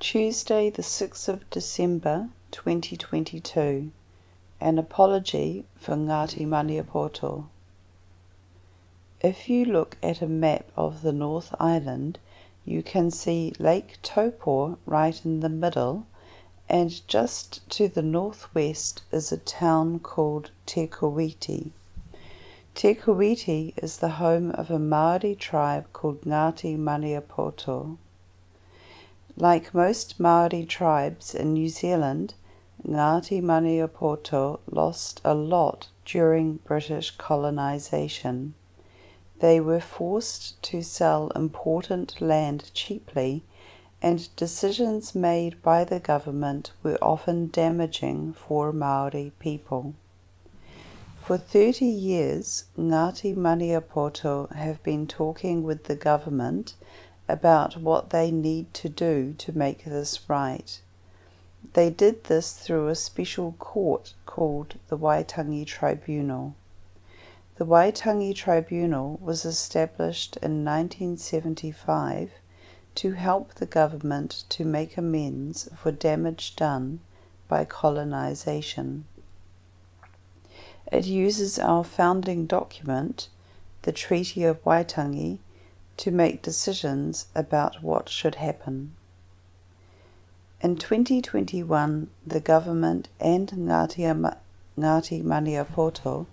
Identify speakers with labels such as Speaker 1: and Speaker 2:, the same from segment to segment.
Speaker 1: Tuesday, the 6th of December 2022. An apology for Ngāti Maniapoto. If you look at a map of the North Island, you can see Lake Taupo right in the middle, and just to the northwest is a town called Te Kuiti. Te Kuiti is the home of a Maori tribe called Ngāti Maniapoto. Like most Maori tribes in New Zealand, Ngāti Maniapoto lost a lot during British colonisation. They were forced to sell important land cheaply, and decisions made by the government were often damaging for Maori people. For 30 years, Ngāti Maniapoto have been talking with the government about what they need to do to make this right. They did this through a special court called the Waitangi Tribunal. The Waitangi Tribunal was established in 1975 to help the government to make amends for damage done by colonisation. It uses our founding document, the Treaty of Waitangi, to make decisions about what should happen. In 2021, the government and Ngāti, Ngāti Maniapoto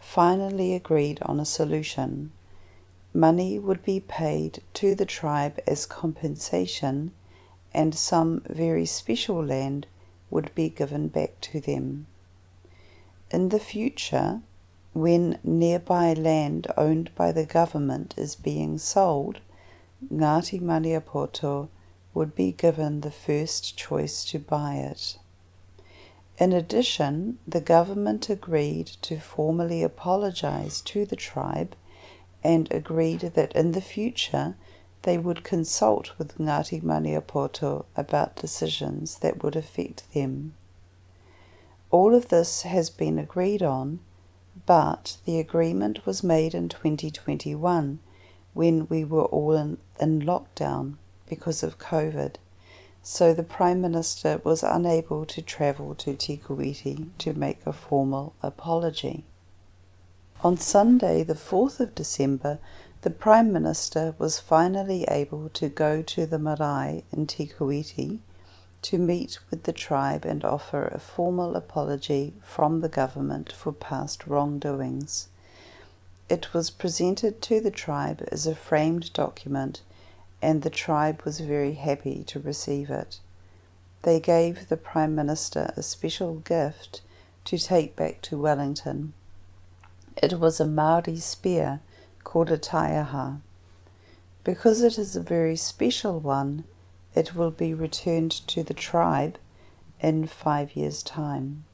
Speaker 1: finally agreed on a solution. Money would be paid to the tribe as compensation, and some very special land would be given back to them. In the future, when nearby land owned by the government is being sold, Ngāti Maniapoto would be given the first choice to buy it. In addition, the government agreed to formally apologize to the tribe and agreed that in the future they would consult with Ngāti Maniapoto about decisions that would affect them. All of this has been agreed on but the agreement was made in 2021 when we were all in, in lockdown because of COVID. So the Prime Minister was unable to travel to Te to make a formal apology. On Sunday, the 4th of December, the Prime Minister was finally able to go to the marae in Te Kuiti to meet with the tribe and offer a formal apology from the government for past wrongdoings. It was presented to the tribe as a framed document, and the tribe was very happy to receive it. They gave the Prime Minister a special gift to take back to Wellington. It was a Maori spear called a taiaha. Because it is a very special one, it will be returned to the tribe in five years' time.